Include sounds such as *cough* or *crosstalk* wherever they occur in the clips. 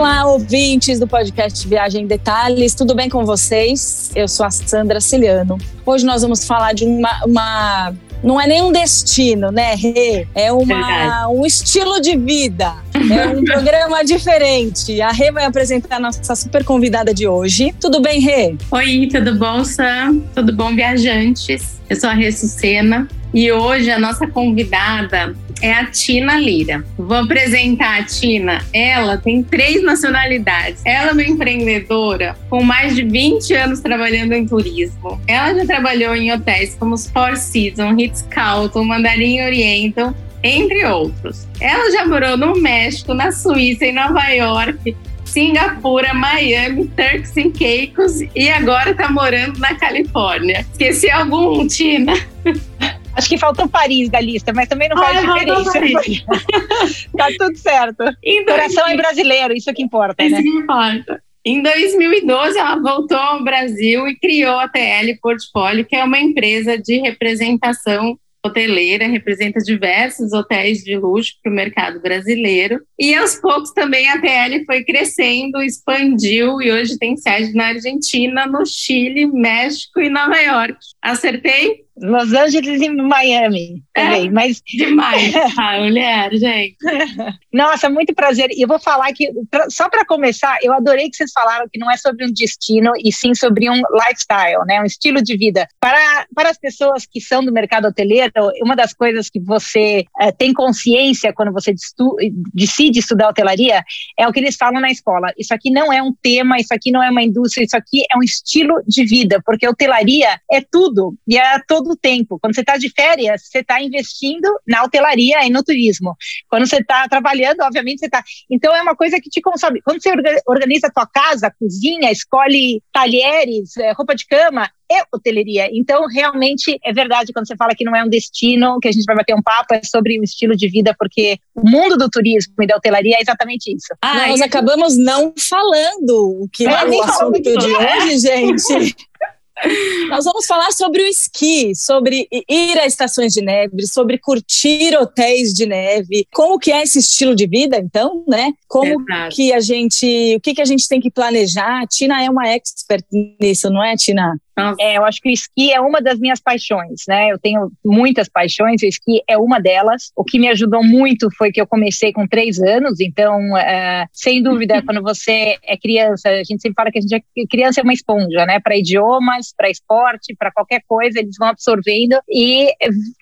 Olá, ouvintes do podcast Viagem em Detalhes, tudo bem com vocês? Eu sou a Sandra Ciliano. Hoje nós vamos falar de uma, uma não é nem um destino, né, Rê? É uma, um estilo de vida. É um *laughs* programa diferente. A Rê vai apresentar a nossa super convidada de hoje. Tudo bem, Rê? Oi, tudo bom, Sam? Tudo bom, viajantes? Eu sou a Rê Sucena e hoje a nossa convidada é a Tina Lira. Vou apresentar a Tina. Ela tem três nacionalidades. Ela é uma empreendedora com mais de 20 anos trabalhando em turismo. Ela já trabalhou em hotéis como os Four Seasons, Ritz-Carlton, Mandarim Oriental, entre outros. Ela já morou no México, na Suíça, em Nova York, Singapura, Miami, Turks and Caicos e agora está morando na Califórnia. Esqueci algum, Tina? *laughs* Acho que faltou Paris da lista, mas também não faz ah, diferença. *laughs* tá tudo certo. O Coração é brasileiro, isso é que importa, isso né? que importa. Em 2012, ela voltou ao Brasil e criou a TL Portfólio, que é uma empresa de representação hoteleira, representa diversos hotéis de luxo para o mercado brasileiro. E aos poucos também a TL foi crescendo, expandiu e hoje tem sede na Argentina, no Chile, México e Nova York. Acertei? Los Angeles e Miami também, é, mas demais, a *laughs* mulher, gente. Nossa, muito prazer. E eu vou falar que pra, só para começar, eu adorei que vocês falaram que não é sobre um destino e sim sobre um lifestyle, né, um estilo de vida. Para para as pessoas que são do mercado hoteleiro, uma das coisas que você é, tem consciência quando você estu, decide estudar hotelaria é o que eles falam na escola. Isso aqui não é um tema, isso aqui não é uma indústria, isso aqui é um estilo de vida, porque hotelaria é tudo e é todo todo o tempo. Quando você está de férias, você está investindo na hotelaria e no turismo. Quando você está trabalhando, obviamente você está. Então é uma coisa que te consome. Quando você organiza a tua casa, cozinha, escolhe talheres, eh, roupa de cama, é hoteleria. Então, realmente, é verdade quando você fala que não é um destino, que a gente vai bater um papo, é sobre o estilo de vida, porque o mundo do turismo e da hotelaria é exatamente isso. Ah, nós acabamos não falando o que é, é o assunto de hoje, gente. *laughs* Nós vamos falar sobre o esqui, sobre ir a estações de neve, sobre curtir hotéis de neve, como que é esse estilo de vida, então, né? Como Exato. que a gente, o que que a gente tem que planejar? A Tina é uma expert nisso, não é, Tina? É, eu acho que o esqui é uma das minhas paixões, né? Eu tenho muitas paixões, o esqui é uma delas. O que me ajudou muito foi que eu comecei com três anos, então, é, sem dúvida, quando você é criança, a gente sempre fala que a gente é criança é uma esponja, né? Para idiomas, para esporte, para qualquer coisa, eles vão absorvendo. E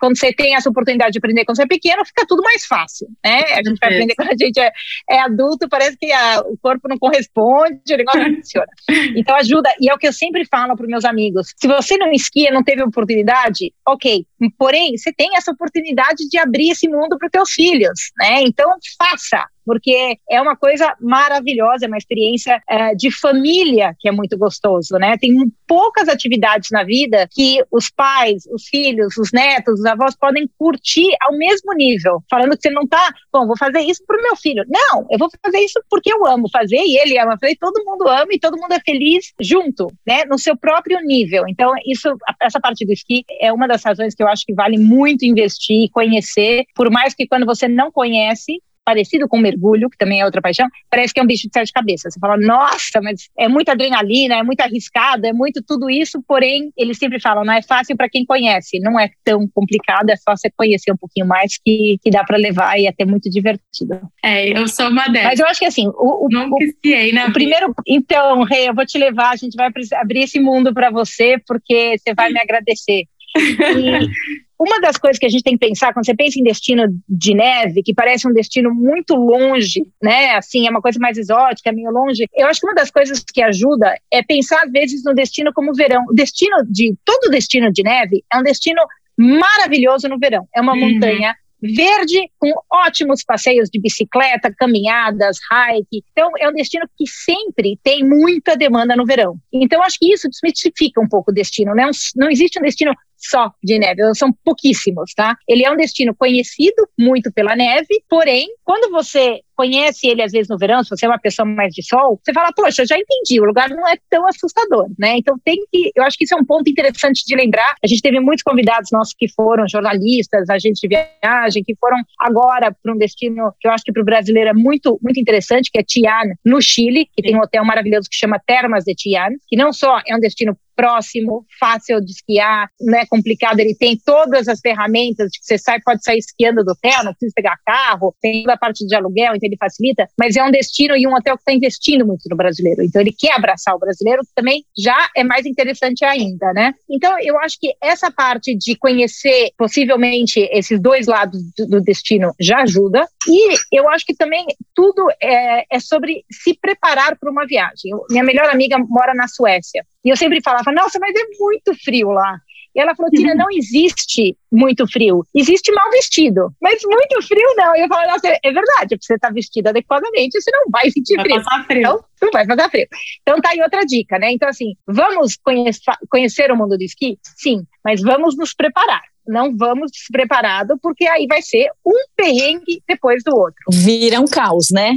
quando você tem essa oportunidade de aprender quando você é pequeno, fica tudo mais fácil, né? A gente vai aprender quando a gente é, é adulto, parece que a, o corpo não corresponde, o negócio não *laughs* funciona. Então ajuda, e é o que eu sempre falo para meus amigos amigos. Se você não esquia, não teve oportunidade, ok. Porém, você tem essa oportunidade de abrir esse mundo para os teus filhos, né? Então, faça porque é uma coisa maravilhosa, é uma experiência é, de família que é muito gostoso, né? Tem poucas atividades na vida que os pais, os filhos, os netos, os avós podem curtir ao mesmo nível, falando que você não tá, bom, vou fazer isso pro meu filho. Não, eu vou fazer isso porque eu amo fazer e ele ama fazer, todo mundo ama e todo mundo é feliz junto, né? No seu próprio nível. Então, isso, essa parte do esqui é uma das razões que eu acho que vale muito investir e conhecer, por mais que quando você não conhece, parecido com mergulho, que também é outra paixão, parece que é um bicho de sete cabeças. Você fala, nossa, mas é muita adrenalina, é muito arriscado, é muito tudo isso, porém, eles sempre falam, não é fácil para quem conhece, não é tão complicado, é só você conhecer um pouquinho mais que, que dá para levar e é até muito divertido. É, eu sou uma dessas. Mas eu acho que assim, o, o, Nunca esquiei, né? O primeiro, então, Rei, eu vou te levar, a gente vai abrir esse mundo para você, porque você vai *laughs* me agradecer. E, uma das coisas que a gente tem que pensar quando você pensa em destino de neve, que parece um destino muito longe, né? Assim, é uma coisa mais exótica, meio longe. Eu acho que uma das coisas que ajuda é pensar às vezes no destino como verão. O destino de todo destino de neve é um destino maravilhoso no verão. É uma uhum. montanha verde com ótimos passeios de bicicleta, caminhadas, hike. Então, é um destino que sempre tem muita demanda no verão. Então, acho que isso desmistifica um pouco o destino. Né? Não existe um destino só de neve, são pouquíssimos, tá? Ele é um destino conhecido muito pela neve, porém, quando você conhece ele às vezes no verão, se você é uma pessoa mais de sol, você fala, poxa, já entendi, o lugar não é tão assustador, né? Então tem que, eu acho que isso é um ponto interessante de lembrar. A gente teve muitos convidados nossos que foram jornalistas, agentes de viagem, que foram agora para um destino que eu acho que para o brasileiro é muito, muito interessante, que é Tian, no Chile, que tem um hotel maravilhoso que chama Termas de Tian, que não só é um destino próximo, fácil de esquiar, não é complicado, ele tem todas as ferramentas de que você sai, pode sair esquiando do hotel, não precisa pegar carro, tem toda a parte de aluguel, então ele facilita, mas é um destino e um hotel que está investindo muito no brasileiro, então ele quer abraçar o brasileiro, que também já é mais interessante ainda, né? Então eu acho que essa parte de conhecer possivelmente esses dois lados do destino já ajuda, e eu acho que também tudo é, é sobre se preparar para uma viagem. Eu, minha melhor amiga mora na Suécia, e eu sempre falava, nossa, mas é muito frio lá. E ela falou, Tina, uhum. não existe muito frio, existe mal vestido. Mas muito frio não. E eu falei, nossa, é verdade, você está vestido adequadamente, você não vai sentir vai frio. frio. Então, não vai fazer frio. Então tá aí outra dica, né? Então, assim, vamos conhecer, conhecer o mundo do esqui? Sim, mas vamos nos preparar não vamos despreparado, porque aí vai ser um perrengue depois do outro. Vira um caos, né?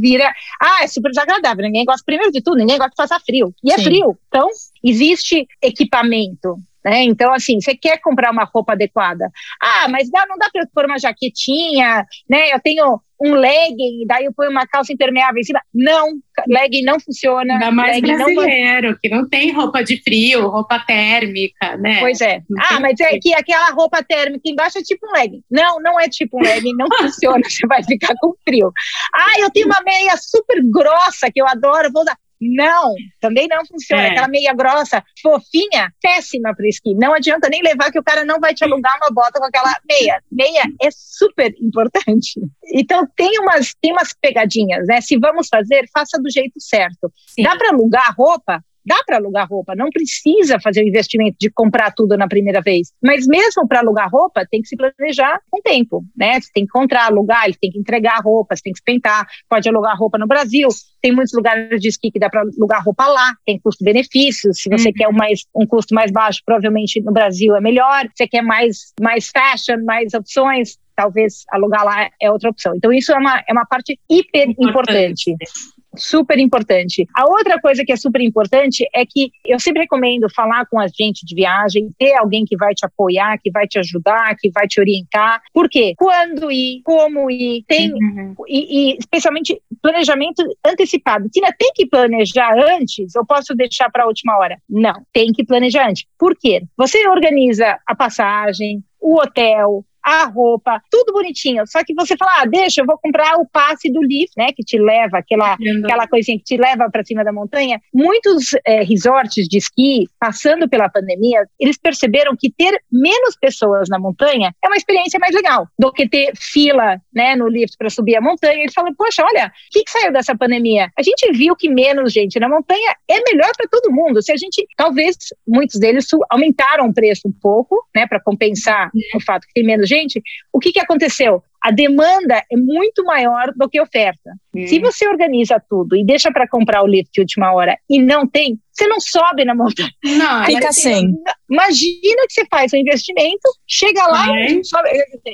vira. Ah, é super desagradável. Ninguém gosta, primeiro de tudo, ninguém gosta de passar frio. E é Sim. é frio. Então, existe equipamento. Né? Então, assim, você quer comprar uma roupa adequada. Ah, mas dá, não dá para eu pôr uma jaquetinha, né? Eu tenho um legging, daí eu ponho uma calça impermeável em cima. Não, legging não funciona. Ainda mais brasileiro, não... que não tem roupa de frio, roupa térmica, né? Pois é. Não ah, mas é que aquela roupa térmica embaixo é tipo um legging. Não, não é tipo um legging, não *laughs* funciona, você vai ficar com frio. Ah, eu tenho uma meia super grossa que eu adoro, vou usar. Não, também não funciona. É. Aquela meia grossa, fofinha, péssima para esqui. Não adianta nem levar que o cara não vai te alugar uma bota com aquela meia. Meia é super importante. Então tem umas, tem umas pegadinhas, né? Se vamos fazer, faça do jeito certo. Sim. Dá para alugar roupa? Dá para alugar roupa, não precisa fazer o investimento de comprar tudo na primeira vez. Mas mesmo para alugar roupa, tem que se planejar com tempo, né? Você tem que encontrar, alugar, ele tem que entregar roupa, você tem que espentar, pode alugar roupa no Brasil. Tem muitos lugares de esqui que dá para alugar roupa lá, tem custo-benefício. Se você uhum. quer um, mais, um custo mais baixo, provavelmente no Brasil é melhor. Se você quer mais, mais fashion, mais opções, talvez alugar lá é outra opção. Então, isso é uma, é uma parte hiper importante. importante super importante. A outra coisa que é super importante é que eu sempre recomendo falar com a gente de viagem, ter alguém que vai te apoiar, que vai te ajudar, que vai te orientar. Por quê? Quando ir, como ir, tem uhum. e, e, especialmente planejamento antecipado. Tina, tem que planejar antes? Eu posso deixar para a última hora? Não, tem que planejar antes. Por quê? Você organiza a passagem, o hotel, a roupa, tudo bonitinho. Só que você fala, ah, deixa, eu vou comprar o passe do lift, né? Que te leva, aquela, aquela coisinha que te leva para cima da montanha. Muitos é, resorts de esqui, passando pela pandemia, eles perceberam que ter menos pessoas na montanha é uma experiência mais legal do que ter fila, né, no lift para subir a montanha. Eles falam, poxa, olha, o que, que saiu dessa pandemia? A gente viu que menos gente na montanha é melhor para todo mundo. Se a gente, talvez, muitos deles aumentaram o preço um pouco, né, para compensar o fato que tem menos gente, o que, que aconteceu? A demanda é muito maior do que a oferta. Hum. Se você organiza tudo e deixa para comprar o lift de última hora e não tem, você não sobe na montanha. Não, fica sem. Imagina que você faz um investimento, chega lá é. e sobe.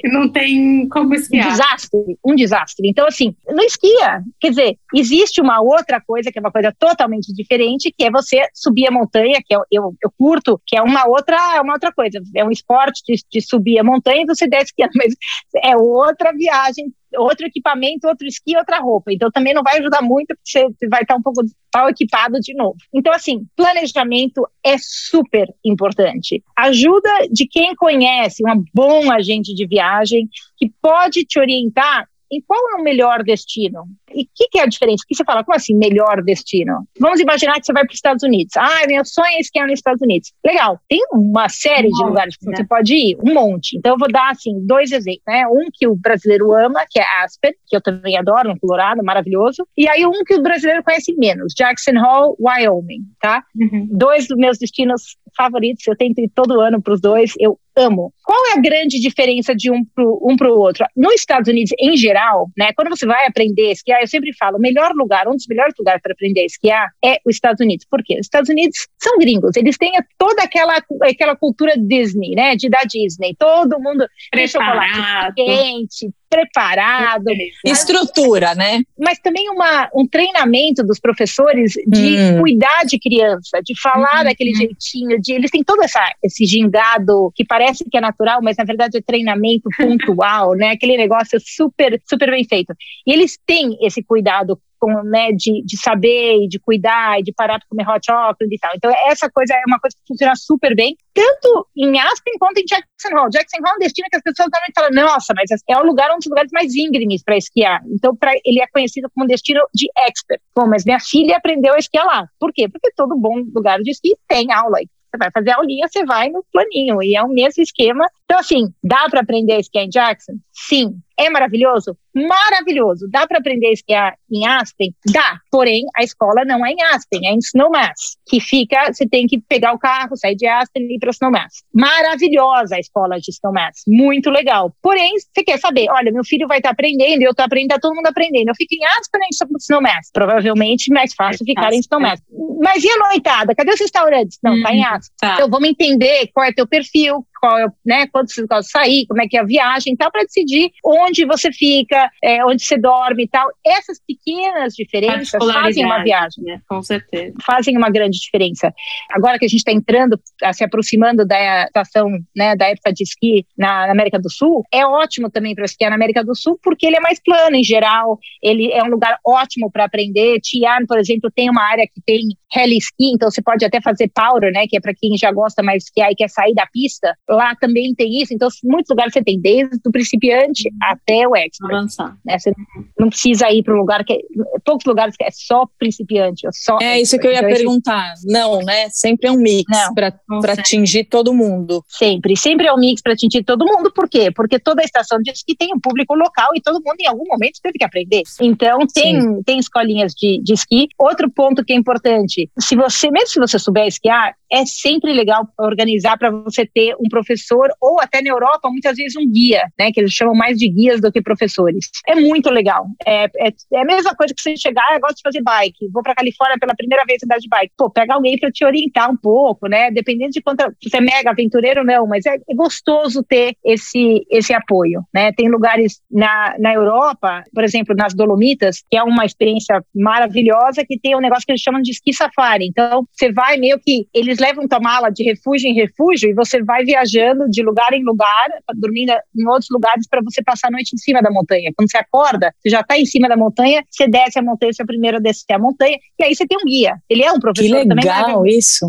Não tem como esquiar. Um desastre, um desastre. Então, assim, não esquia. Quer dizer, existe uma outra coisa, que é uma coisa totalmente diferente, que é você subir a montanha, que eu, eu, eu curto, que é uma outra, uma outra coisa. É um esporte de, de subir a montanha e você desce esquiando, *laughs* mas é outra viagem outro equipamento, outro esqui, outra roupa. Então também não vai ajudar muito, porque você vai estar um pouco mal equipado de novo. Então, assim, planejamento é super importante. Ajuda de quem conhece, um bom agente de viagem, que pode te orientar em qual é o melhor destino? E o que, que, é a diferença? Que você fala, como assim, melhor destino? Vamos imaginar que você vai para os Estados Unidos. Ah, meu sonho é esquiar nos Estados Unidos. Legal, tem uma série um de monte, lugares que né? você pode ir, um monte. Então eu vou dar, assim, dois exemplos, né? Um que o brasileiro ama, que é Aspen, que eu também adoro, no Colorado, maravilhoso. E aí um que o brasileiro conhece menos, Jackson Hole, Wyoming, tá? Uhum. Dois dos meus destinos favoritos, eu tento ir todo ano para os dois, eu amo. Qual é a grande diferença de um para um o outro? Nos Estados Unidos, em geral, né, quando você vai aprender a esquiar, eu sempre falo, o melhor lugar, um dos melhores lugares para aprender a esquiar é os Estados Unidos. Por quê? Os Estados Unidos são gringos, eles têm toda aquela, aquela cultura Disney, né, de da Disney. Todo mundo tem chocolate quente, preparado. Estrutura, né? Mas também uma, um treinamento dos professores de hum. cuidar de criança, de falar uhum. daquele jeitinho, de eles têm todo essa, esse gingado que parece que é natural, mas na verdade é treinamento *laughs* pontual, né? Aquele negócio super, super bem feito. E eles têm esse cuidado com, né, de, de saber e de cuidar e de parar para comer hot chocolate e tal. Então, essa coisa é uma coisa que funciona super bem, tanto em Aspen quanto em Jackson Hole. Jackson Hole é um destino que as pessoas normalmente falam, nossa, mas é o lugar, um dos lugares mais íngremes para esquiar. Então, pra, ele é conhecido como um destino de expert. Bom, mas minha filha aprendeu a esquiar lá. Por quê? Porque todo bom lugar de esqui tem aula. Você vai fazer a aulinha, você vai no planinho. E é o mesmo esquema. Então, assim, dá para aprender a esquiar em Jackson? Sim. É maravilhoso? Maravilhoso. Dá para aprender a esquiar em Aspen? Dá. Porém, a escola não é em Aspen, é em Snowmass, que fica, você tem que pegar o carro, sair de Aspen e ir para Snowmass. Maravilhosa a escola de Snowmass, muito legal. Porém, você quer saber, olha, meu filho vai estar tá aprendendo, eu estou aprendendo, tá todo mundo aprendendo. Eu fico em Aspen ou em Snowmass? Provavelmente mais fácil é ficar em Snowmass. É. Mas e a noitada? Cadê os restaurantes? Não, hum, tá em uhum. Aspen. Tá. Então vamos entender qual é teu perfil, qual é, né, quando você gosta de sair, como é que é a viagem, tal, para decidir onde você fica, é, onde você dorme e tal. Essas pequenas diferenças fazem uma viagem. Né? Com certeza. Fazem uma grande diferença. Agora que a gente está entrando, tá se aproximando da estação, né, da época de esqui na, América do Sul, é ótimo também para esquiar na América do Sul, porque ele é mais plano em geral, ele é um lugar ótimo para aprender. Tian, por exemplo, tem uma área que tem heli ski, então você pode até fazer powder, né, que é para quem já gosta mais de esquiar e quer sair da pista lá também tem isso. Então, muitos lugares você tem, desde o principiante uhum. até o expert. Avançar. Né? Você não precisa ir para um lugar que é, poucos lugares que é só principiante, é só. É isso que eu ia então, perguntar. Não, né? Sempre é um mix para atingir todo mundo. Sempre, sempre é um mix para atingir todo mundo. Por quê? Porque toda estação de esqui tem um público local e todo mundo em algum momento teve que aprender. Então, tem, tem escolinhas de, de esqui. Outro ponto que é importante, se você, mesmo se você souber esquiar, é sempre legal organizar para você ter um professor ou até na Europa muitas vezes um guia, né, que eles chamam mais de guias do que professores. É muito legal. É, é, é a mesma coisa que você chegar, eu gosto de fazer bike, vou para Califórnia pela primeira vez andar de bike. Pô, pega alguém para te orientar um pouco, né? Dependendo de quanto você é mega aventureiro ou não, mas é, é, gostoso ter esse esse apoio, né? Tem lugares na, na Europa, por exemplo, nas Dolomitas, que é uma experiência maravilhosa que tem um negócio que eles chamam de esqui safari. Então, você vai meio que eles levam tua mala de refúgio em refúgio e você vai viajando de lugar em lugar, dormindo em outros lugares para você passar a noite em cima da montanha. Quando você acorda, você já está em cima da montanha, você desce a montanha, você é o primeiro a descer a montanha, e aí você tem um guia. Ele é um professor que legal também. isso.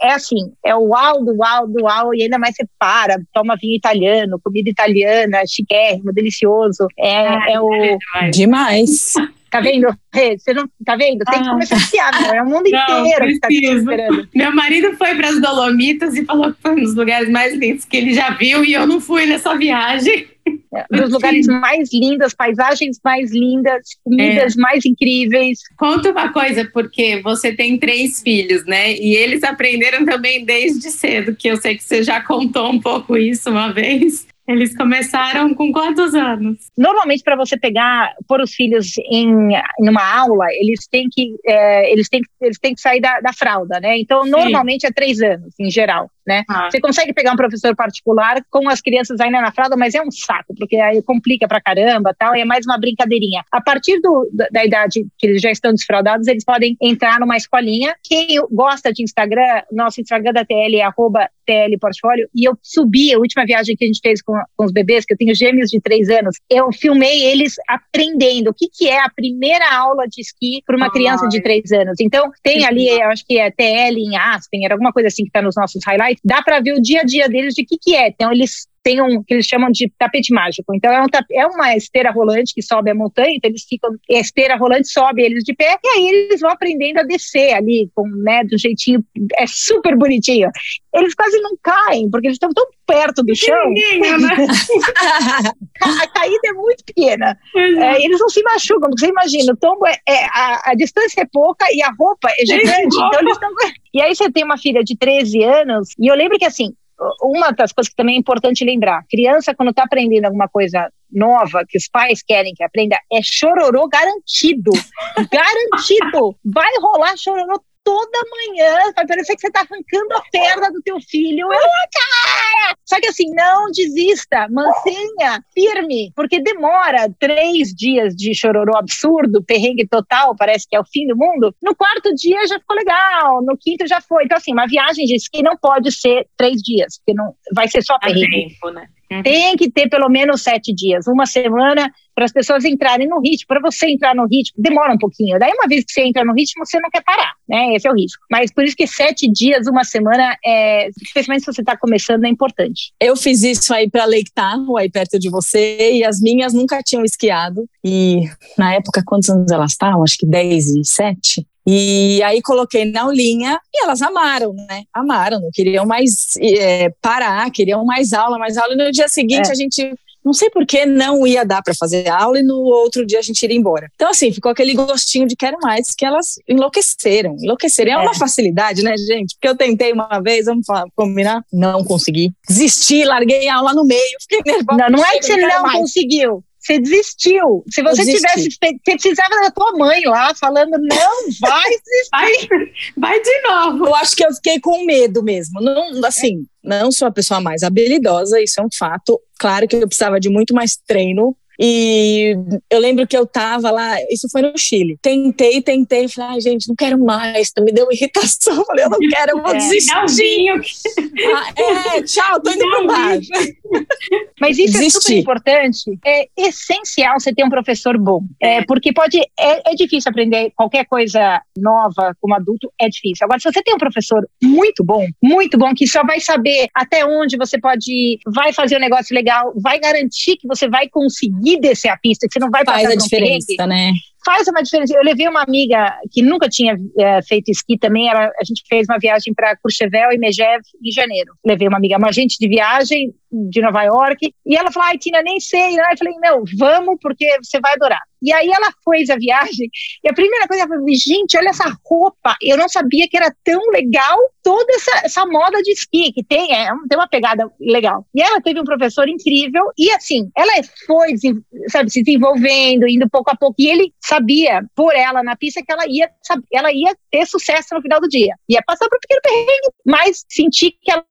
É, é, assim, é o uau do uau do uau, e ainda mais você para, toma vinho italiano, comida italiana, chiquérrimo, delicioso. É, é o... É demais. Tá vendo? Você não tá vendo? Tem que ah. começar a esquiar, meu. É o mundo *laughs* não, inteiro que tá te esperando. Meu marido foi para as Dolomitas e falou que foi um dos lugares mais lindos que ele já viu e eu não fui nessa viagem. É, dos lugares mais lindos, paisagens mais lindas, comidas é. mais incríveis. Conta uma coisa, porque você tem três filhos, né? E eles aprenderam também desde cedo, que eu sei que você já contou um pouco isso uma vez. Eles começaram com quantos anos? Normalmente, para você pegar, pôr os filhos em uma aula, eles têm que, é, eles têm, eles têm que sair da, da fralda, né? Então, Sim. normalmente é três anos, em geral né? Ah. Você consegue pegar um professor particular com as crianças ainda na fralda, mas é um saco, porque aí complica pra caramba tal, e é mais uma brincadeirinha. A partir do, da idade que eles já estão desfraldados, eles podem entrar numa escolinha. Quem gosta de Instagram, nosso Instagram da TL é arroba TL Portfólio, e eu subi a última viagem que a gente fez com, com os bebês, que eu tenho gêmeos de três anos, eu filmei eles aprendendo o que, que é a primeira aula de esqui para uma criança de três anos. Então, tem ali, eu acho que é TL em Aspen, era alguma coisa assim que está nos nossos highlights, dá para ver o dia a dia deles de que que é. Então eles têm um que eles chamam de tapete mágico. Então é, um, é uma esteira rolante que sobe a montanha, então eles ficam, a esteira rolante sobe eles de pé, e aí eles vão aprendendo a descer ali, com, né, do jeitinho, é super bonitinho. Eles quase não caem, porque eles estão tão perto do chão. Né? *laughs* a caída é muito pequena. Uhum. É, eles não se machucam, porque você imagina, o tombo é, é a, a, distância é pouca e a roupa é gigante. *laughs* então eles estão. E aí você tem uma filha de 13 anos, e eu lembro que assim, uma das coisas que também é importante lembrar, criança quando está aprendendo alguma coisa nova que os pais querem que aprenda, é chororô garantido. *laughs* garantido. Vai rolar chororô toda manhã, vai parecer que você tá arrancando a perna do teu filho. Eu, cara! Só que assim, não desista, mantenha firme, porque demora três dias de chororô absurdo, perrengue total, parece que é o fim do mundo. No quarto dia já ficou legal, no quinto já foi. Então, assim, uma viagem de esqui não pode ser três dias, porque não vai ser só perrengue. Tempo, né? Uhum. Tem que ter pelo menos sete dias, uma semana, para as pessoas entrarem no ritmo. Para você entrar no ritmo, demora um pouquinho. Daí, uma vez que você entra no ritmo, você não quer parar, né? Esse é o risco. Mas por isso que sete dias, uma semana, é, especialmente se você está começando, é importante. Eu fiz isso aí para Tahoe, aí perto de você, e as minhas nunca tinham esquiado. E na época, quantos anos elas estavam? Acho que 10 e 7. E aí coloquei na aulinha e elas amaram, né? Amaram, não queriam mais é, parar, queriam mais aula, mais aula. E no dia seguinte é. a gente não sei por que não ia dar para fazer aula e no outro dia a gente iria embora. Então, assim, ficou aquele gostinho de quero mais, que elas enlouqueceram. Enlouqueceram. É, é uma facilidade, né, gente? Porque eu tentei uma vez, vamos falar, combinar? Não consegui. Desisti, larguei a aula no meio, fiquei nervosa. Não, não é que você não mais. conseguiu. Você desistiu. Se você tivesse feito, você precisava da tua mãe lá falando, não, vai desistir. vai, vai de novo. Eu acho que eu fiquei com medo mesmo. Não, assim, não sou a pessoa mais habilidosa, isso é um fato. Claro que eu precisava de muito mais treino e eu lembro que eu tava lá, isso foi no Chile. Tentei, tentei, falei, ai, gente, não quero mais, me deu irritação. *laughs* Falei, eu não *laughs* quero, eu vou é, desistir. *laughs* Ah, é, tchau, tô indo pro bar. Mas isso Desistir. é super importante. É essencial você ter um professor bom. É, porque pode. É, é difícil aprender qualquer coisa nova como adulto, é difícil. Agora, se você tem um professor muito bom, muito bom, que só vai saber até onde você pode ir, vai fazer um negócio legal, vai garantir que você vai conseguir conseguir descer a pista, que você não vai Faz passar a diferença, né? Faz uma diferença. Eu levei uma amiga que nunca tinha é, feito esqui também, ela, a gente fez uma viagem para Courchevel e Megève em janeiro. Levei uma amiga, uma agente de viagem de Nova York, e ela falou, ai Tina, nem sei. Né? Eu falei, não, vamos porque você vai adorar. E aí ela fez a viagem, e a primeira coisa ela falou, gente, olha essa roupa, eu não sabia que era tão legal toda essa, essa moda de esqui, que tem, é, tem uma pegada legal. E ela teve um professor incrível, e assim, ela foi, sabe, se desenvolvendo, indo pouco a pouco, e ele sabia, por ela na pista, que ela ia, ela ia ter sucesso no final do dia. Ia passar por um pequeno perrengue, mas sentir que ela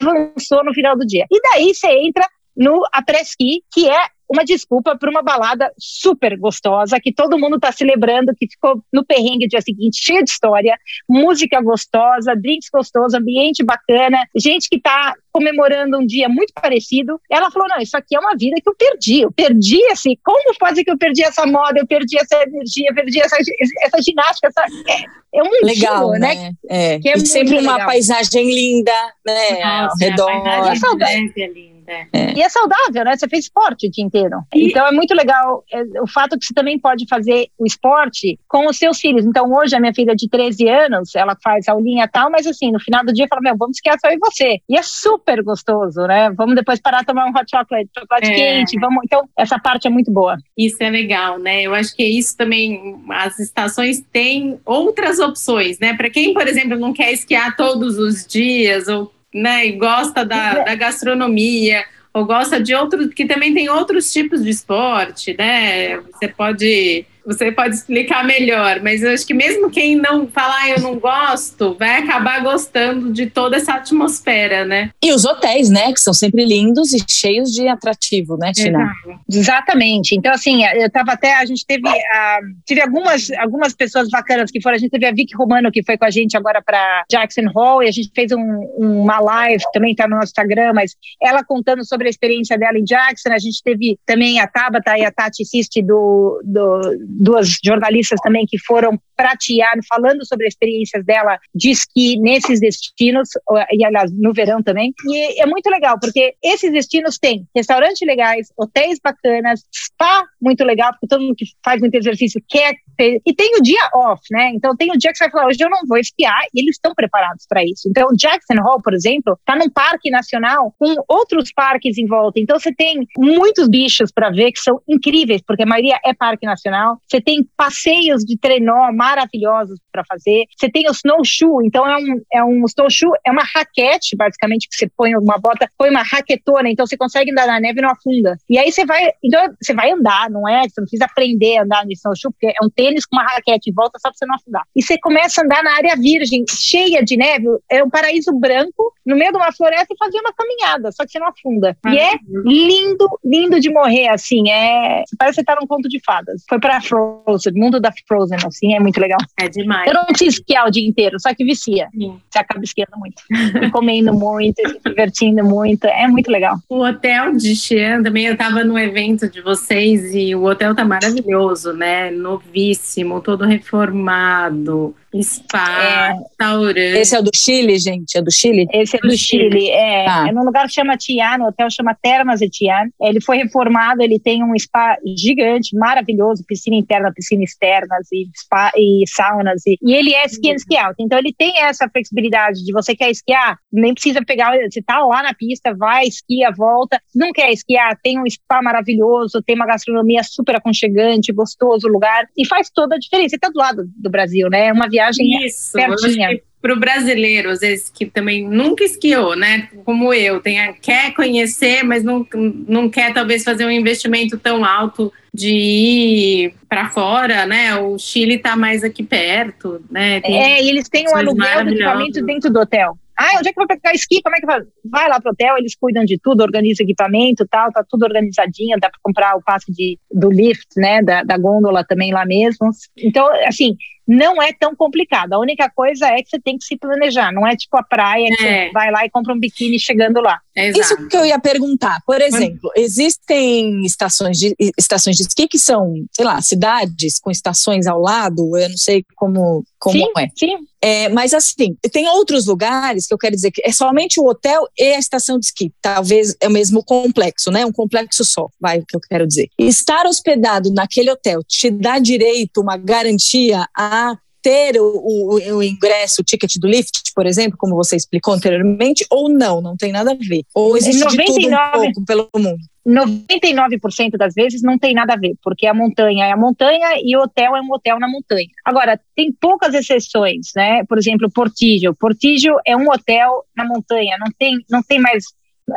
avançou no final do dia. E daí você entra no après-ski, que é uma desculpa para uma balada super gostosa, que todo mundo está celebrando, que ficou no perrengue dia seguinte, cheia de história, música gostosa, drinks gostosos, ambiente bacana, gente que está comemorando um dia muito parecido. Ela falou: não, isso aqui é uma vida que eu perdi. Eu perdi assim, como pode ser que eu perdi essa moda, eu perdi essa energia, eu perdi essa, essa ginástica, essa, é, é um legal, né? né? É. Que é e sempre uma legal. paisagem linda, né? Nossa, ao redor. A paisagem é linda. É. é. E é saudável, né? Você fez esporte o dia inteiro. E... Então é muito legal é, o fato que você também pode fazer o esporte com os seus filhos. Então hoje a minha filha de 13 anos, ela faz aulinha e tal, mas assim, no final do dia fala, meu, vamos esquiar só eu e você. E é super gostoso, né? Vamos depois parar tomar um hot chocolate, chocolate é. quente, vamos. Então essa parte é muito boa. Isso é legal, né? Eu acho que isso também, as estações têm outras opções, né? Para quem, por exemplo, não quer esquiar todos os dias ou né, e gosta da, é. da gastronomia, ou gosta de outros, que também tem outros tipos de esporte, né? Você pode você pode explicar melhor, mas eu acho que mesmo quem não falar ah, eu não gosto, vai acabar gostando de toda essa atmosfera, né? E os hotéis, né, que são sempre lindos e cheios de atrativo, né, Tina? Exatamente. Então, assim, eu tava até, a gente teve, uh, tive algumas, algumas pessoas bacanas que foram, a gente teve a Vicky Romano, que foi com a gente agora para Jackson Hall, e a gente fez um, uma live, também tá no nosso Instagram, mas ela contando sobre a experiência dela em Jackson, a gente teve também a Tabata e a Tati Siste do, do duas jornalistas também que foram pratear, falando sobre as experiências dela de esqui nesses destinos, e aliás, no verão também. E é muito legal, porque esses destinos têm restaurantes legais, hotéis bacanas, spa muito legal, porque todo mundo que faz muito exercício quer ter. E tem o dia off, né? Então tem o dia que você vai falar, hoje eu não vou esquiar, e eles estão preparados para isso. Então, Jackson Hole, por exemplo, está num parque nacional com outros parques em volta. Então, você tem muitos bichos para ver que são incríveis, porque a maioria é parque nacional. Você tem passeios de trenó maravilhosos para fazer. Você tem o snowshoe, então é um, é um snowshoe, é uma raquete, basicamente, que você põe uma bota, põe uma raquetona, então você consegue andar na neve e não afunda. E aí você vai, então você vai andar, não é? Você não precisa aprender a andar no snowshoe, porque é um tênis tênis com uma raquete em volta só para você não afundar. E você começa a andar na área virgem, cheia de neve, é um paraíso branco, no meio de uma floresta e fazer uma caminhada, só que você não afunda. Ah, e é lindo, lindo de morrer, assim, é... Parece que você tá num conto de fadas. Foi pra Frozen, mundo da Frozen, assim, é muito legal. É demais. Eu não preciso esquiar o dia inteiro, só que vicia. Sim. Você acaba esquiando muito. e comendo muito, se divertindo muito, é muito legal. O hotel de Xi'an também, eu tava no evento de vocês e o hotel tá maravilhoso, né? Novíssimo, todo reformado Spa, é, restaurante. Esse é do Chile, gente? É do Chile? Esse é do, do Chile. Chile. É, ah. é num lugar que chama Tian, o hotel chama Termas de Tian. Ele foi reformado, ele tem um spa gigante, maravilhoso, piscina interna, piscina externas e spa e saunas. E, e ele é ski and ski out. Então ele tem essa flexibilidade de você quer esquiar, nem precisa pegar, você tá lá na pista, vai, esquia, volta. Não quer esquiar, tem um spa maravilhoso, tem uma gastronomia super aconchegante, gostoso o lugar e faz toda a diferença. Você tá do lado do Brasil, né? Uma viagem viagem Isso, pertinha. Para o brasileiro, às vezes, que também nunca esquiou, né? Como eu, tem, quer conhecer, mas não, não quer talvez fazer um investimento tão alto de ir para fora, né? O Chile está mais aqui perto, né? Tem é, e eles têm um aluguel de equipamento dentro do hotel. Ah, onde é que eu vou pegar esqui? Como é que vai? Vai lá pro hotel, eles cuidam de tudo, organizam equipamento tal, tá tudo organizadinho, dá para comprar o passe de, do lift, né, da, da gôndola também lá mesmo. Então, assim, não é tão complicado. A única coisa é que você tem que se planejar. Não é tipo a praia que é. você vai lá e compra um biquíni chegando lá. Exato. Isso que eu ia perguntar. Por exemplo, existem estações de, estações de esqui que são, sei lá, cidades com estações ao lado. Eu não sei como, como sim, é. Sim. É, mas assim, tem outros lugares que eu quero dizer que é somente o hotel e a estação de esqui. Talvez é o mesmo complexo, né? Um complexo só, vai o que eu quero dizer. Estar hospedado naquele hotel te dá direito, uma garantia a ter o, o, o, ingresso, o ticket do lift, por exemplo, como você explicou anteriormente, ou não, não tem nada a ver. Ou existe 99, de tudo um pouco pelo mundo. 99% das vezes não tem nada a ver, porque a montanha é a montanha e o hotel é um hotel na montanha. Agora, tem poucas exceções, né? Por exemplo, Portígio. Portígio é um hotel na montanha, não tem, não tem mais.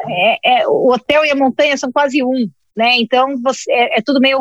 É, é, o hotel e a montanha são quase um. Né? Então você, é, é tudo meio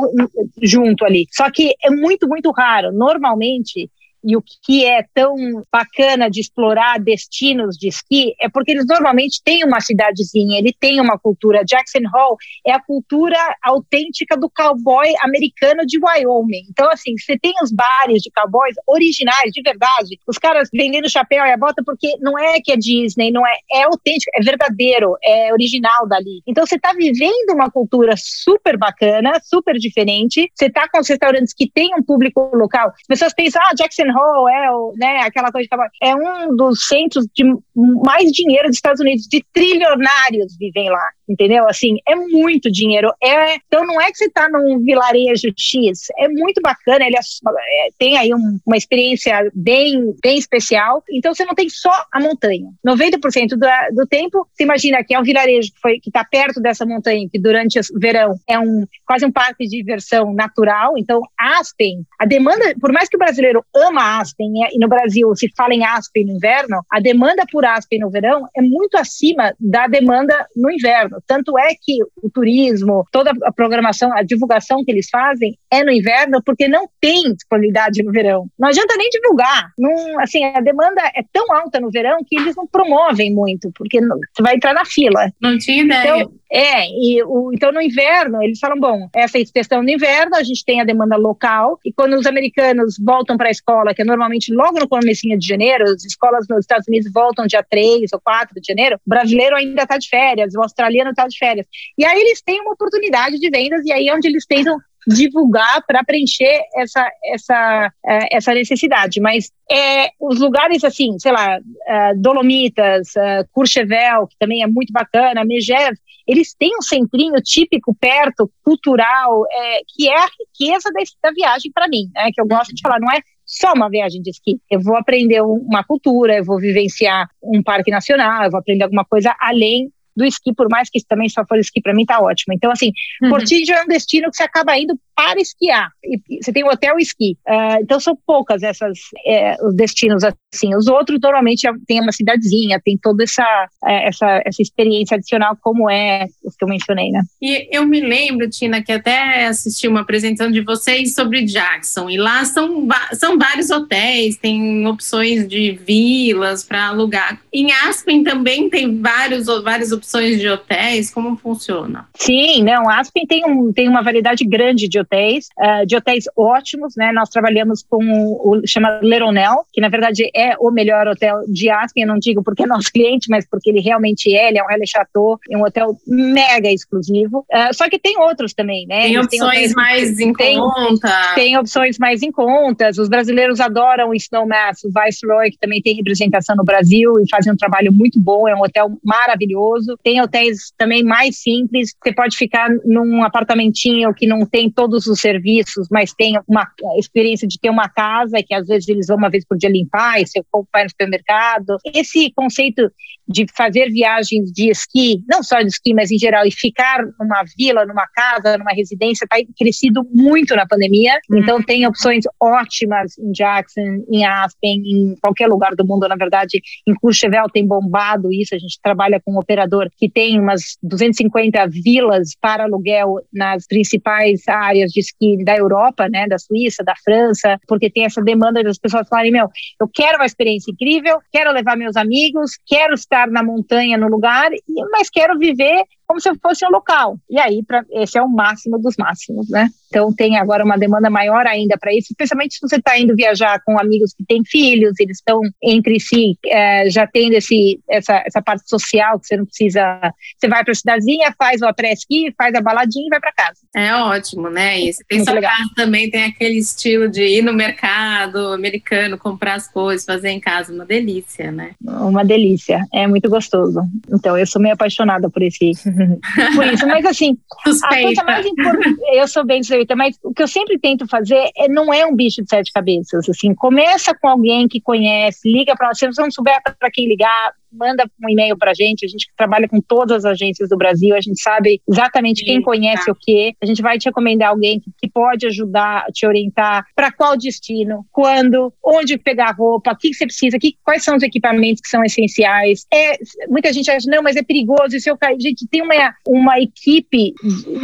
junto ali. Só que é muito, muito raro. Normalmente e o que é tão bacana de explorar destinos de esqui é porque eles normalmente têm uma cidadezinha, ele tem uma cultura. Jackson Hole é a cultura autêntica do cowboy americano de Wyoming. Então, assim, você tem os bares de cowboys originais, de verdade, os caras vendendo chapéu e a bota porque não é que é Disney, não é, é autêntico, é verdadeiro, é original dali. Então, você está vivendo uma cultura super bacana, super diferente. Você está com os restaurantes que têm um público local. As pessoas pensam, ah, Jackson É, o, né, aquela coisa de é um dos centros de mais dinheiro dos Estados Unidos, de trilionários vivem lá, entendeu? Assim, é muito dinheiro. É, então não é que você está num vilarejo X, é muito bacana, ele é, é, tem aí um, uma experiência bem, bem especial. Então você não tem só a montanha. 90% do, do tempo, você imagina que é um vilarejo que que está perto dessa montanha, que durante o verão é um quase um parque de diversão natural. Então Aspen, a demanda, por mais que o brasileiro ama Aspen, e no Brasil se fala em Aspen no inverno, a demanda por Aspen no verão é muito acima da demanda no inverno. Tanto é que o turismo, toda a programação, a divulgação que eles fazem é no inverno, porque não tem disponibilidade no verão. Não adianta nem divulgar. Não, assim, a demanda é tão alta no verão que eles não promovem muito, porque não, você vai entrar na fila. Não tinha ideia. Então, é, e o, então no inverno, eles falam: bom, essa questão no inverno, a gente tem a demanda local, e quando os americanos voltam para a escola, que é normalmente logo no comecinho de janeiro, as escolas nos Estados Unidos voltam dia 3 ou 4 de janeiro, o brasileiro ainda está de férias, o australiano está de férias. E aí eles têm uma oportunidade de vendas, e aí é onde eles tentam divulgar para preencher essa, essa, é, essa necessidade. Mas é, os lugares assim, sei lá, uh, Dolomitas, Courchevel, que também é muito bacana, Megève, eles têm um centrinho típico perto, cultural, é, que é a riqueza da, da viagem para mim, né, que eu gosto de falar, não é só uma viagem de esqui. Eu vou aprender uma cultura, eu vou vivenciar um parque nacional, eu vou aprender alguma coisa além do esqui, por mais que também só for esqui, para mim tá ótimo. Então, assim, uhum. Portillo é um destino que você acaba indo para esquiar. E você tem o hotel e esqui. Uh, então são poucas essas é, os destinos assim. Os outros normalmente tem uma cidadezinha, tem toda essa, é, essa, essa experiência adicional como é os que eu mencionei, né? E eu me lembro, Tina, que até assisti uma apresentação de vocês sobre Jackson. E lá são, são vários hotéis, tem opções de vilas para alugar. Em Aspen também tem vários, várias opções de hotéis. Como funciona? Sim, não. Aspen tem, um, tem uma variedade grande de hotéis, uh, de hotéis ótimos, né? Nós trabalhamos com o, o chamado Leronel, que na verdade é o melhor hotel de Aspen. Eu não digo porque é nosso *laughs* cliente, mas porque ele realmente é. Ele é um Relais Chateau, é um hotel mega exclusivo. Uh, só que tem outros também, né? Tem opções mais em tem, conta. Tem opções mais em contas. Os brasileiros adoram o Snowmass, o Viceroy, que também tem representação no Brasil e fazem um trabalho muito bom. É um hotel maravilhoso. Tem hotéis também mais simples. Você pode ficar num apartamentinho que não tem todos os serviços, mas tem uma experiência de ter uma casa que às vezes eles vão uma vez por dia limpar e você vai no supermercado. Esse conceito de fazer viagens de esqui, não só de esqui, mas em geral, e ficar numa vila, numa casa, numa residência, está crescido muito na pandemia. Então, uhum. tem opções ótimas em Jackson, em Aspen, em qualquer lugar do mundo. Na verdade, em Courchevel tem bombado isso. A gente trabalha com um operador que tem umas 250 vilas para aluguel nas principais áreas de esqui da Europa, né, da Suíça, da França, porque tem essa demanda das pessoas falarem: meu, eu quero uma experiência incrível, quero levar meus amigos, quero estar na montanha, no lugar, mas quero viver como se fosse um local. E aí, pra, esse é o máximo dos máximos, né? Então, tem agora uma demanda maior ainda para isso, especialmente se você está indo viajar com amigos que têm filhos, eles estão entre si, é, já tendo esse, essa, essa parte social que você não precisa. Você vai para a cidadezinha, faz o après-ski, faz a baladinha e vai para casa. É ótimo, né? E você tem Muito sua legal. casa também, tem aquele estilo de ir no mercado americano, comprar as coisas, fazer em casa, uma delícia, né? Uma delícia, é muito gostoso. Então, eu sou meio apaixonada por esse *laughs* por isso. Mas assim, Suspeita. a coisa mais importante, eu sou bem suspeita, mas o que eu sempre tento fazer é, não é um bicho de sete cabeças. Assim, começa com alguém que conhece, liga para se você não souber para quem ligar, manda um e-mail para a gente. A gente trabalha com todas as agências do Brasil, a gente sabe exatamente quem conhece o que. A gente vai te recomendar alguém que, que pode ajudar, te orientar para qual destino, quando, onde pegar roupa, o que, que você precisa, que, quais são os equipamentos que são essenciais. É, muita gente acha, não, mas é perigoso, se eu cair. Gente, tem uma, uma equipe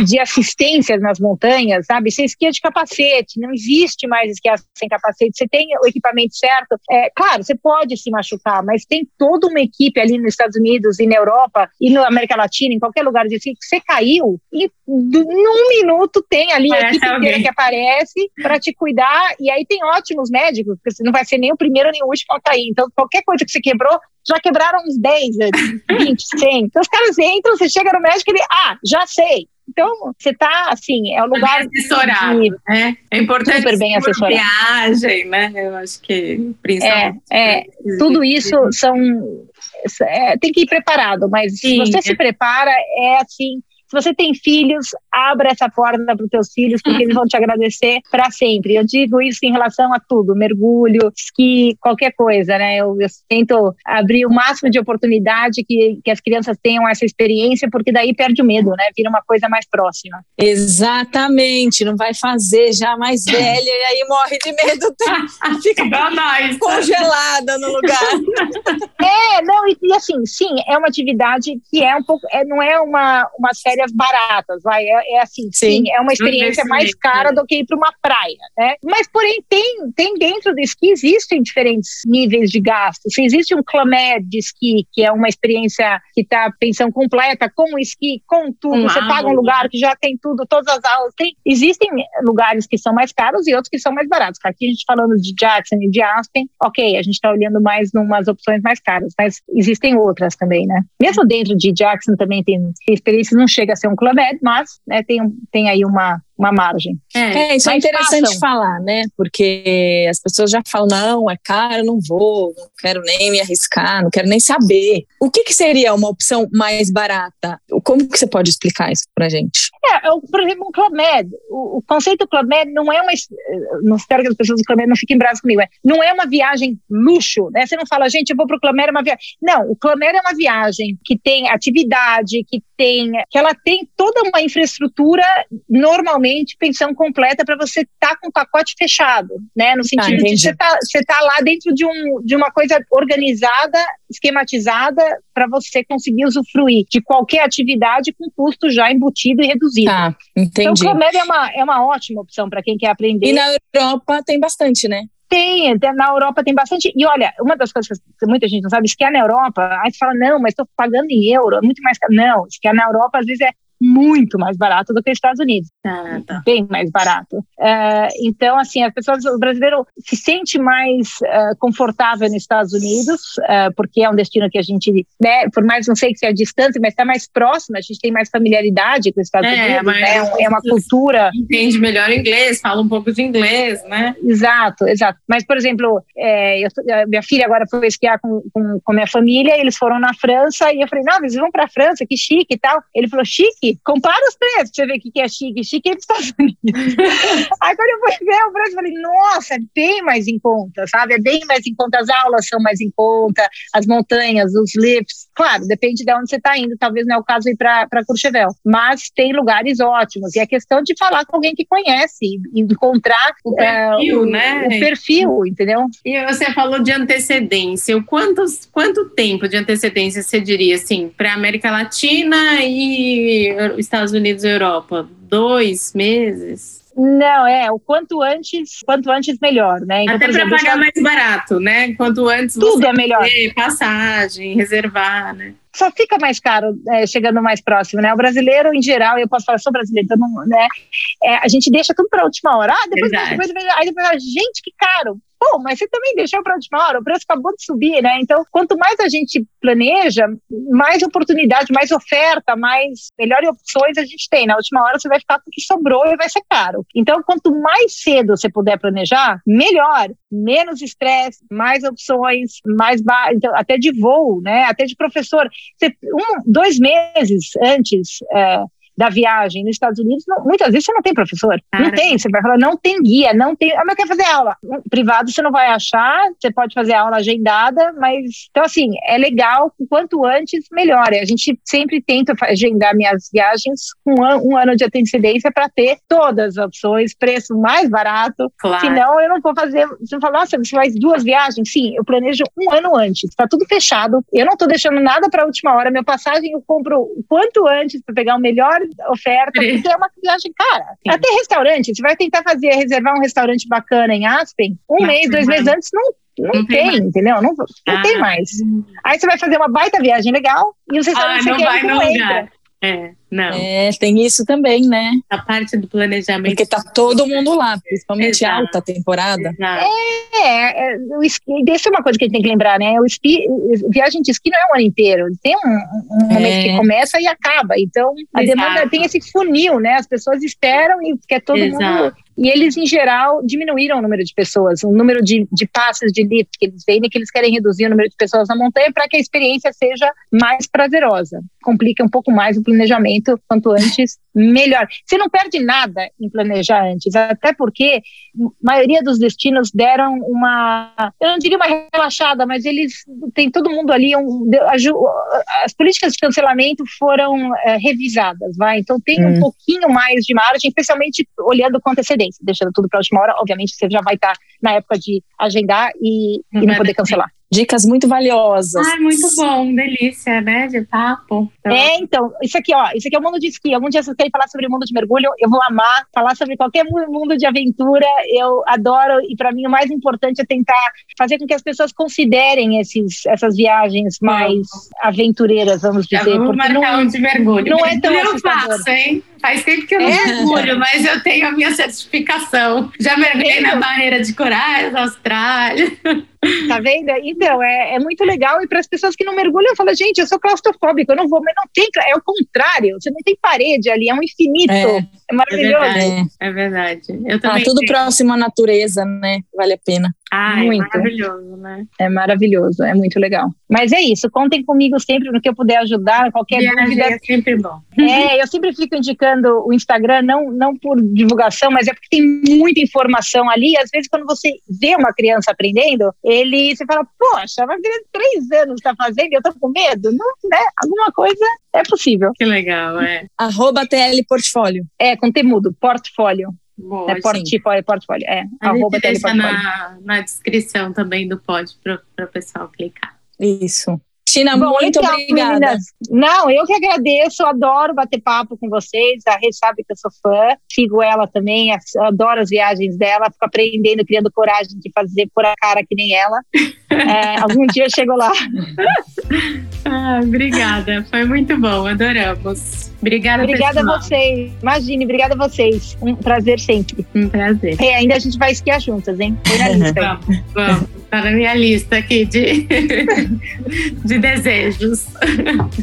de assistência nas montanhas, sabe? Você esquia de capacete, não existe mais esquiar sem capacete. Você tem o equipamento certo. É, claro, você pode se machucar, mas tem toda uma equipe equipe ali nos Estados Unidos e na Europa e na América Latina, em qualquer lugar, diz que você caiu e num minuto tem ali a equipe inteira que aparece para te cuidar e aí tem ótimos médicos, porque você não vai ser nem o primeiro nem o último a cair. Então, qualquer coisa que você quebrou, já quebraram uns 10, 20, 100. Então, os caras entram, você chega no médico e ele, ah, já sei. Então, você está assim, é o lugar. Bem assessorado, de... né? É importante super bem assessorado. viagem, né? Eu acho que principalmente. É, é tudo isso são. É, tem que ir preparado, mas Sim, se você é. se prepara, é assim, se você tem filhos, abra essa porta para os teus filhos, porque eles vão te agradecer para sempre. Eu digo isso em relação a tudo, mergulho, esqui, qualquer coisa, né? Eu, eu tento abrir o máximo de oportunidade que, que as crianças tenham essa experiência, porque daí perde o medo, né? Vira uma coisa mais próxima. Exatamente, não vai fazer já mais velha e aí morre de medo, *laughs* fica congelada no lugar. É, não, e, e, assim, sim, é uma atividade que é um pouco, é, não é uma, uma série férias baratas, vai, é, é assim, sim. sim. é uma experiência mais cara do que ir para uma praia, né? Mas, porém, tem, tem dentro do esqui, existem diferentes níveis de gasto. Se existe um clamé de esqui, que é uma experiência que está pensão completa, com o esqui, com tudo, você paga um lugar que já tem tudo, todas as aulas, tem, existem lugares que são mais caros e outros que são mais baratos. Aqui a gente falando de Jackson e de Aspen, ok, a gente está olhando mais numas opções mais caras, mas existem outras também, né? Mesmo dentro de Jackson também tem experiências, não chega chega a ser um Club Med, mas né, tem, tem aí uma, uma margem. É, é isso é interessante façam. falar, né? Porque as pessoas já falam, não, é caro, não vou, não quero nem me arriscar, não quero nem saber. O que, que seria uma opção mais barata? Como que você pode explicar isso pra gente? É, eu, por exemplo, um Club Med, o, o, conceito Club Med não é uma, não espero que as pessoas do Club Med não fiquem bravas comigo, é, não é uma viagem luxo, né? Você não fala, gente, eu vou pro Club Med, é uma viagem. Não, o Club Med é uma viagem que tem atividade, que tem, que ela tem toda uma infraestrutura normalmente realmente pensão completa para você estar tá com o pacote fechado, né? No sentido ah, de você tá, você tá lá dentro de, um, de uma coisa organizada, esquematizada, para você conseguir usufruir de qualquer atividade com custo já embutido e reduzido. Ah, entendi. Então, o Clomed é uma, é uma ótima opção para quem quer aprender. E na Europa tem bastante, né? Tem, na Europa tem bastante. E olha, uma das coisas que muita gente não sabe, é na Europa, aí você fala, não, mas estou pagando em euro, é muito mais caro. Não, que na Europa às vezes é muito mais barato do que os Estados Unidos. Ah, tá. Bem mais barato. Uh, então, assim, as pessoas, o brasileiro se sente mais uh, confortável nos Estados Unidos, uh, porque é um destino que a gente, né, por mais não sei que seja distante, mas está mais próximo, a gente tem mais familiaridade com os Estados é, Unidos, né? é uma cultura. Entende melhor inglês, fala um pouco de inglês, né? Exato, exato. Mas, por exemplo, é, eu, minha filha agora foi esquiar com, com, com minha família, eles foram na França e eu falei, não, eles vão para a França, que chique e tal. Ele falou, chique? Compara os preços pra você ver o que é chique. Chique é dos Estados Unidos. *laughs* Aí quando eu fui ver o preço, eu falei, nossa, é bem mais em conta, sabe? É bem mais em conta, as aulas são mais em conta, as montanhas, os lifts. Claro, depende de onde você está indo, talvez não é o caso ir para Courchevel, mas tem lugares ótimos. E é questão de falar com alguém que conhece e encontrar o perfil, é, né? O perfil, entendeu? E você falou de antecedência. O quantos, quanto tempo de antecedência você diria, assim, para América Latina e Estados Unidos e Europa? Dois meses? Não, é, o quanto antes, quanto antes melhor, né? Então, Até para pagar mais barato, né? Quanto antes tudo é melhor. passagem, reservar, né? Só fica mais caro é, chegando mais próximo, né? O brasileiro, em geral, eu posso falar, sou brasileiro, então não, né? É, a gente deixa tudo para a última hora. Ah, depois, depois, depois, aí depois, gente, que caro. Pô, mas você também deixou para a última hora, o preço acabou de subir, né? Então, quanto mais a gente planeja, mais oportunidade, mais oferta, mais melhores opções a gente tem. Na última hora você vai ficar com o que sobrou e vai ser caro. Então, quanto mais cedo você puder planejar, melhor. Menos estresse, mais opções, mais ba... então, até de voo, né? Até de professor. Você, um, dois meses antes. É, da viagem nos Estados Unidos, não, muitas vezes você não tem professor. Cara. Não tem. Você vai falar, não tem guia, não tem. Ah, mas quer fazer aula. Privado você não vai achar, você pode fazer aula agendada, mas. Então, assim, é legal, quanto antes, melhor. A gente sempre tenta agendar minhas viagens com um, um ano de antecedência para ter todas as opções, preço mais barato. Claro. Senão, eu não vou fazer. Você fala, nossa, você faz duas viagens? Sim, eu planejo um ano antes. Está tudo fechado. Eu não estou deixando nada para a última hora. Minha passagem eu compro o quanto antes para pegar o melhor oferta, porque é uma viagem cara. Sim. Até restaurante, você vai tentar fazer, reservar um restaurante bacana em Aspen, um mês, dois meses antes, não não, não tem, tem entendeu? Não, não ah. tem mais. Aí você vai fazer uma baita viagem legal e os restaurantes ah, não vai no lugar. É, não. É, tem isso também, né? A parte do planejamento. Porque tá todo mundo lá, principalmente Exato. alta temporada. Exato. É, é, o esqui, isso é uma coisa que a gente tem que lembrar, né? O esqui, viagem de esqui não é um ano inteiro, tem um, um é. momento que começa e acaba. Então, a Exato. demanda tem esse funil, né? As pessoas esperam e quer todo Exato. mundo e eles, em geral, diminuíram o número de pessoas, o número de, de passes de lift que eles vendem, que eles querem reduzir o número de pessoas na montanha para que a experiência seja mais prazerosa. Complica um pouco mais o planejamento, quanto antes, melhor. Você não perde nada em planejar antes, até porque a maioria dos destinos deram uma, eu não diria uma relaxada, mas eles tem todo mundo ali, um, as políticas de cancelamento foram é, revisadas, vai? Então tem hum. um pouquinho mais de margem, especialmente olhando com antecedência deixando tudo para a última hora, obviamente você já vai estar tá na época de agendar e, e não poder cancelar. Dicas muito valiosas. Ai, muito bom, delícia, né? De papo. Então... É, então, isso aqui, ó, isso aqui é o mundo de esqui. Algum dia vocês querem falar sobre o mundo de mergulho, eu vou amar falar sobre qualquer mundo de aventura. Eu adoro, e para mim o mais importante é tentar fazer com que as pessoas considerem esses, essas viagens mais aventureiras, vamos dizer. Já vamos porque marcar não, um de mergulho. Não é tão eu faço, hein? Faz tempo que eu não é. mergulho, mas eu tenho a minha certificação. Já mergulhei na barreira de corais, Austrália. Tá vendo? Então, é, é muito legal. E para as pessoas que não mergulham, eu falo, gente, eu sou claustrofóbico, eu não vou, mas não tem. É o contrário, você não tem parede ali, é um infinito. É, é maravilhoso. É verdade. É verdade. Eu ah, tudo tenho. próximo à natureza, né? Vale a pena. Ah, muito. é maravilhoso, né? É maravilhoso, é muito legal. Mas é isso, contem comigo sempre no que eu puder ajudar, qualquer Viagem dúvida. É sempre bom. É, eu sempre fico indicando o Instagram, não, não por divulgação, mas é porque tem muita informação ali. Às vezes, quando você vê uma criança aprendendo, ele você fala, poxa, uma criança de três anos está fazendo, eu tô com medo. Não, né? Alguma coisa é possível. Que legal, é. Arroba TL Portfólio. É, com temudo, portfólio. Boa, é portfólio, portfólio, é. A gente deixa na, na descrição também do pod para o pessoal clicar. Isso. Tina, Bom, muito então, obrigada. Meninas, não, eu que agradeço, adoro bater papo com vocês. A Rê sabe que eu sou fã, sigo ela também, adoro as viagens dela, fico aprendendo, criando coragem de fazer por a cara que nem ela. *laughs* É, algum dia eu chego lá. *laughs* Ah, obrigada, foi muito bom, adoramos. Obrigada, Obrigada pessoal. a vocês. Imagine, obrigada a vocês. Um prazer sempre. Um prazer. E ainda a gente vai esquiar juntas, hein? Foi na lista. vamos, vamos. Tá na minha lista aqui de, *laughs* de desejos.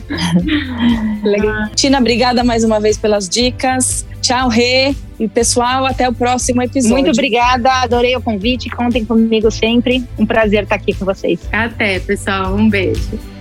*laughs* Legal. Tina, obrigada mais uma vez pelas dicas. Tchau, Rê. E pessoal, até o próximo episódio. Muito obrigada, adorei o convite. Contem comigo sempre. Um prazer estar aqui com vocês. Até, pessoal. Um beijo.